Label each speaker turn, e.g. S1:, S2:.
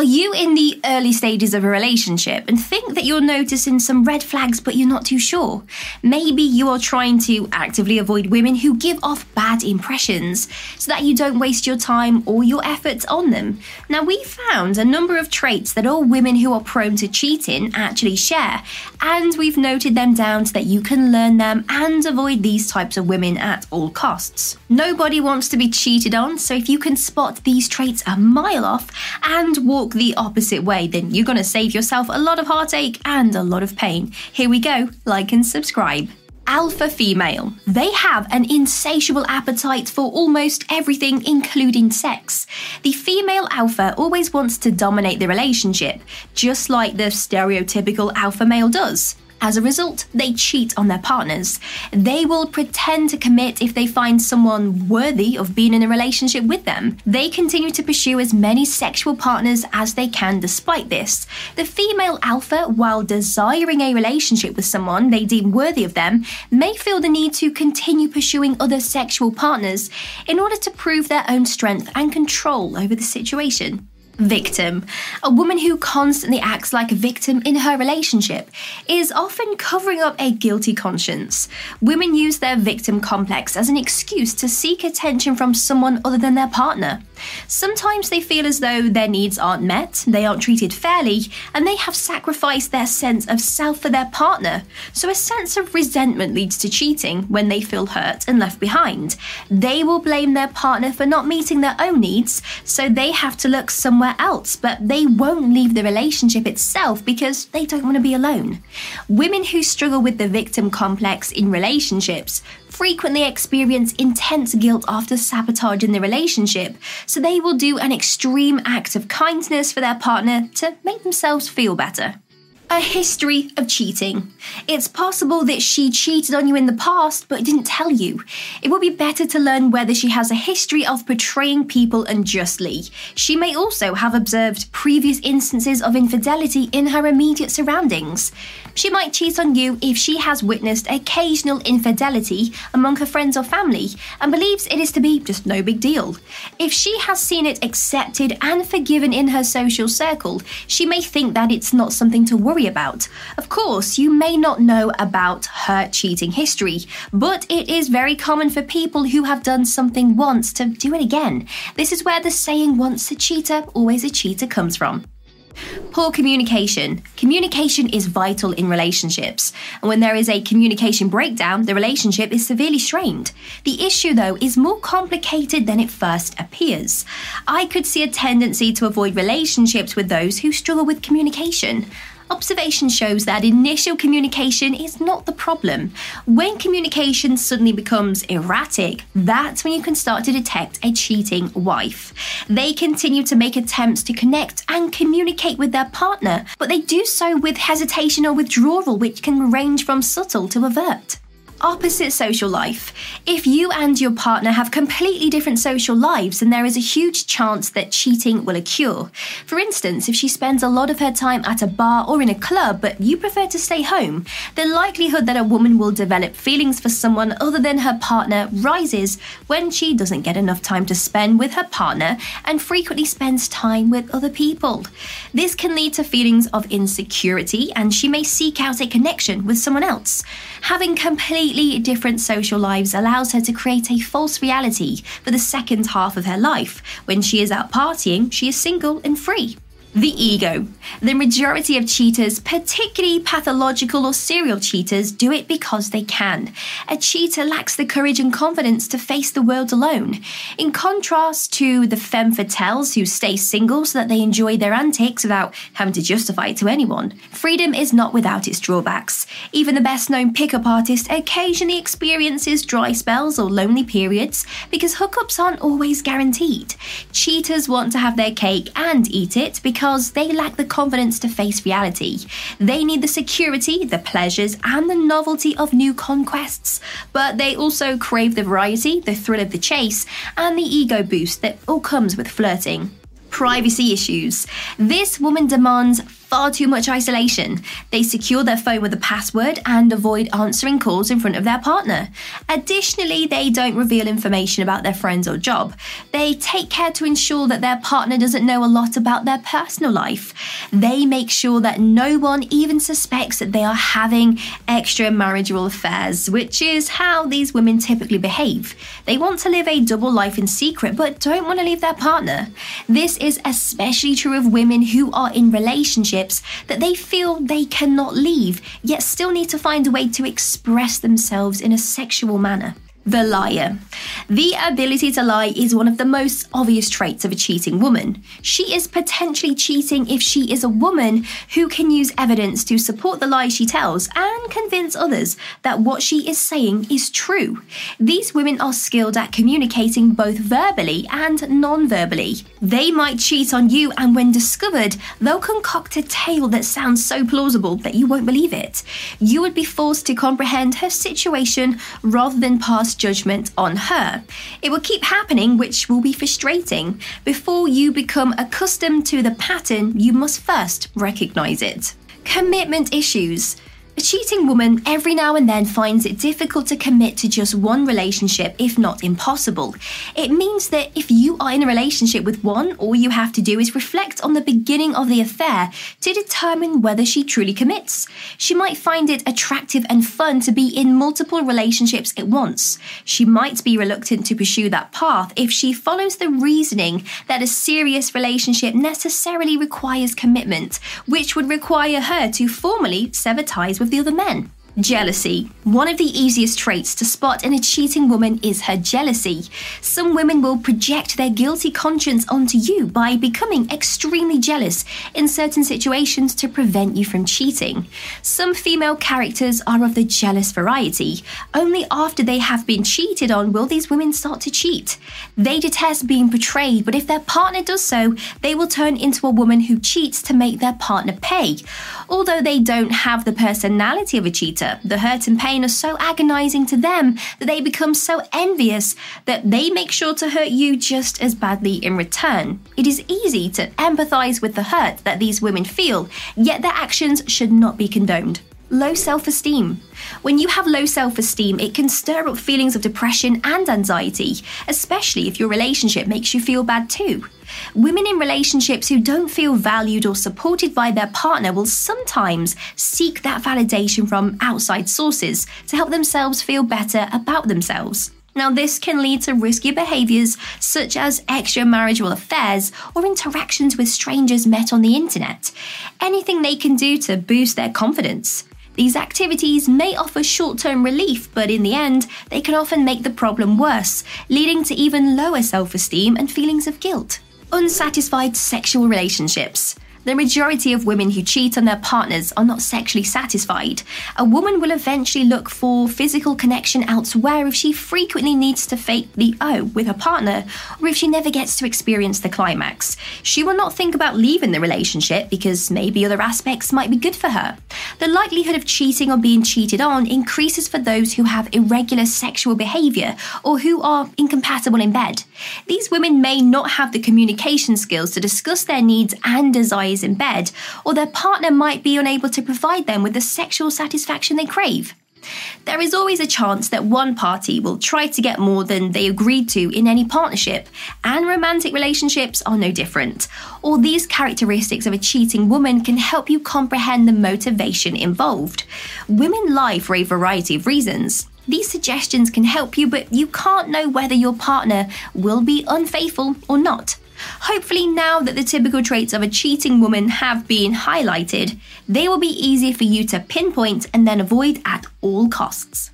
S1: Are you in the early stages of a relationship and think that you're noticing some red flags but you're not too sure? Maybe you are trying to actively avoid women who give off bad impressions so that you don't waste your time or your efforts on them. Now, we found a number of traits that all women who are prone to cheating actually share, and we've noted them down so that you can learn them and avoid these types of women at all costs. Nobody wants to be cheated on, so if you can spot these traits a mile off and walk walk the opposite way, then you're going to save yourself a lot of heartache and a lot of pain. Here we go, like and subscribe. Alpha female. They have an insatiable appetite for almost everything, including sex. The female alpha always wants to dominate the relationship, just like the stereotypical alpha male does. As a result, they cheat on their partners. They will pretend to commit if they find someone worthy of being in a relationship with them. They continue to pursue as many sexual partners as they can despite this. The female alpha, while desiring a relationship with someone they deem worthy of them, may feel the need to continue pursuing other sexual partners in order to prove their own strength and control over the situation victim. A woman who constantly acts like a victim in her relationship is often covering up a guilty conscience. Women use their victim complex as an excuse to seek attention from someone other than their partner. Sometimes they feel as though their needs aren't met, they aren't treated fairly, and they have sacrificed their sense of self for their partner. So a sense of resentment leads to cheating when they feel hurt and left behind. They will blame their partner for not meeting their own needs, so they have to look somewhere else, but they won't leave the relationship itself because they don't want to be alone. Women who struggle with the victim complex in relationships frequently experience intense guilt after sabotaging the relationship, so they will do an extreme act of kindness for their partner to make themselves feel better a history of cheating. It's possible that she cheated on you in the past but didn't tell you. It would be better to learn whether she has a history of betraying people unjustly. She may also have observed previous instances of infidelity in her immediate surroundings. She might cheat on you if she has witnessed occasional infidelity among her friends or family and believes it is to be just no big deal. If she has seen it accepted and forgiven in her social circle, she may think that it's not something to worry worry about. Of course, you may not know about her cheating history, but it is very common for people who have done something once to do it again. This is where the saying once a cheater, always a cheater comes from. Poor communication. Communication is vital in relationships, and when there is a communication breakdown, the relationship is severely strained. The issue, though, is more complicated than it first appears. I could see a tendency to avoid relationships with those who struggle with communication. Observation shows that initial communication is not the problem. When communication suddenly becomes erratic, that's when you can start to detect a cheating wife. They continue to make attempts to connect and communicate with their partner, but they do so with hesitation or withdrawal, which can range from subtle to overt opposite social life. If you and your partner have completely different social lives, then there is a huge chance that cheating will occur. For instance, if she spends a lot of her time at a bar or in a club, but you prefer to stay home, the likelihood that a woman will develop feelings for someone other than her partner rises when she doesn't get enough time to spend with her partner and frequently spends time with other people. This can lead to feelings of insecurity, and she may seek out a connection with someone else. Having complete completely different social lives allows her to create a false reality for the second half of her life. When she is out partying, she is single and free. The ego. The majority of cheaters, particularly pathological or serial cheaters, do it because they can. A cheater lacks the courage and confidence to face the world alone. In contrast to the femme fatales who stay single so that they enjoy their antics without having to justify it to anyone, freedom is not without its drawbacks. Even the best known pickup artist occasionally experiences dry spells or lonely periods because hookups aren't always guaranteed. Cheaters want to have their cake and eat it because because they lack the confidence to face reality. They need the security, the pleasures, and the novelty of new conquests, but they also crave the variety, the thrill of the chase, and the ego boost that all comes with flirting privacy issues. This woman demands far too much isolation. They secure their phone with a password and avoid answering calls in front of their partner. Additionally, they don't reveal information about their friends or job. They take care to ensure that their partner doesn't know a lot about their personal life. They make sure that no one even suspects that they are having extramarital affairs, which is how these women typically behave. They want to live a double life in secret but don't want to leave their partner. This is especially true of women who are in relationships that they feel they cannot leave, yet still need to find a way to express themselves in a sexual manner. The liar. The ability to lie is one of the most obvious traits of a cheating woman. She is potentially cheating if she is a woman who can use evidence to support the lie she tells and convince others that what she is saying is true. These women are skilled at communicating both verbally and non verbally. They might cheat on you, and when discovered, they'll concoct a tale that sounds so plausible that you won't believe it. You would be forced to comprehend her situation rather than pass judgment on her. It will keep happening, which will be frustrating. Before you become accustomed to the pattern, you must first recognize it. Commitment issues. A cheating woman every now and then finds it difficult to commit to just one relationship, if not impossible. It means that if you are in a relationship with one, all you have to do is reflect on the beginning of the affair to determine whether she truly commits. She might find it attractive and fun to be in multiple relationships at once. She might be reluctant to pursue that path if she follows the reasoning that a serious relationship necessarily requires commitment, which would require her to formally sever ties with the other men. Jealousy. One of the easiest traits to spot in a cheating woman is her jealousy. Some women will project their guilty conscience onto you by becoming extremely jealous in certain situations to prevent you from cheating. Some female characters are of the jealous variety. Only after they have been cheated on will these women start to cheat. They detest being betrayed, but if their partner does so, they will turn into a woman who cheats to make their partner pay. Although they don't have the personality of a cheater, the hurt and pain are so agonizing to them that they become so envious that they make sure to hurt you just as badly in return. It is easy to empathize with the hurt that these women feel, yet their actions should not be condoned. Low self esteem. When you have low self esteem, it can stir up feelings of depression and anxiety, especially if your relationship makes you feel bad too. Women in relationships who don't feel valued or supported by their partner will sometimes seek that validation from outside sources to help themselves feel better about themselves. Now, this can lead to risky behaviours such as extramarital affairs or interactions with strangers met on the internet. Anything they can do to boost their confidence. These activities may offer short term relief, but in the end, they can often make the problem worse, leading to even lower self esteem and feelings of guilt. Unsatisfied sexual relationships. The majority of women who cheat on their partners are not sexually satisfied. A woman will eventually look for physical connection elsewhere if she frequently needs to fake the O with her partner, or if she never gets to experience the climax. She will not think about leaving the relationship because maybe other aspects might be good for her. The likelihood of cheating or being cheated on increases for those who have irregular sexual behavior or who are incompatible in bed. These women may not have the communication skills to discuss their needs and desires in bed, or their partner might be unable to provide them with the sexual satisfaction they crave. There is always a chance that one party will try to get more than they agreed to in any partnership, and romantic relationships are no different. All these characteristics of a cheating woman can help you comprehend the motivation involved. Women lie for a variety of reasons. These suggestions can help you, but you can't know whether your partner will be unfaithful or not. Hopefully, now that the typical traits of a cheating woman have been highlighted, they will be easy for you to pinpoint and then avoid at all costs.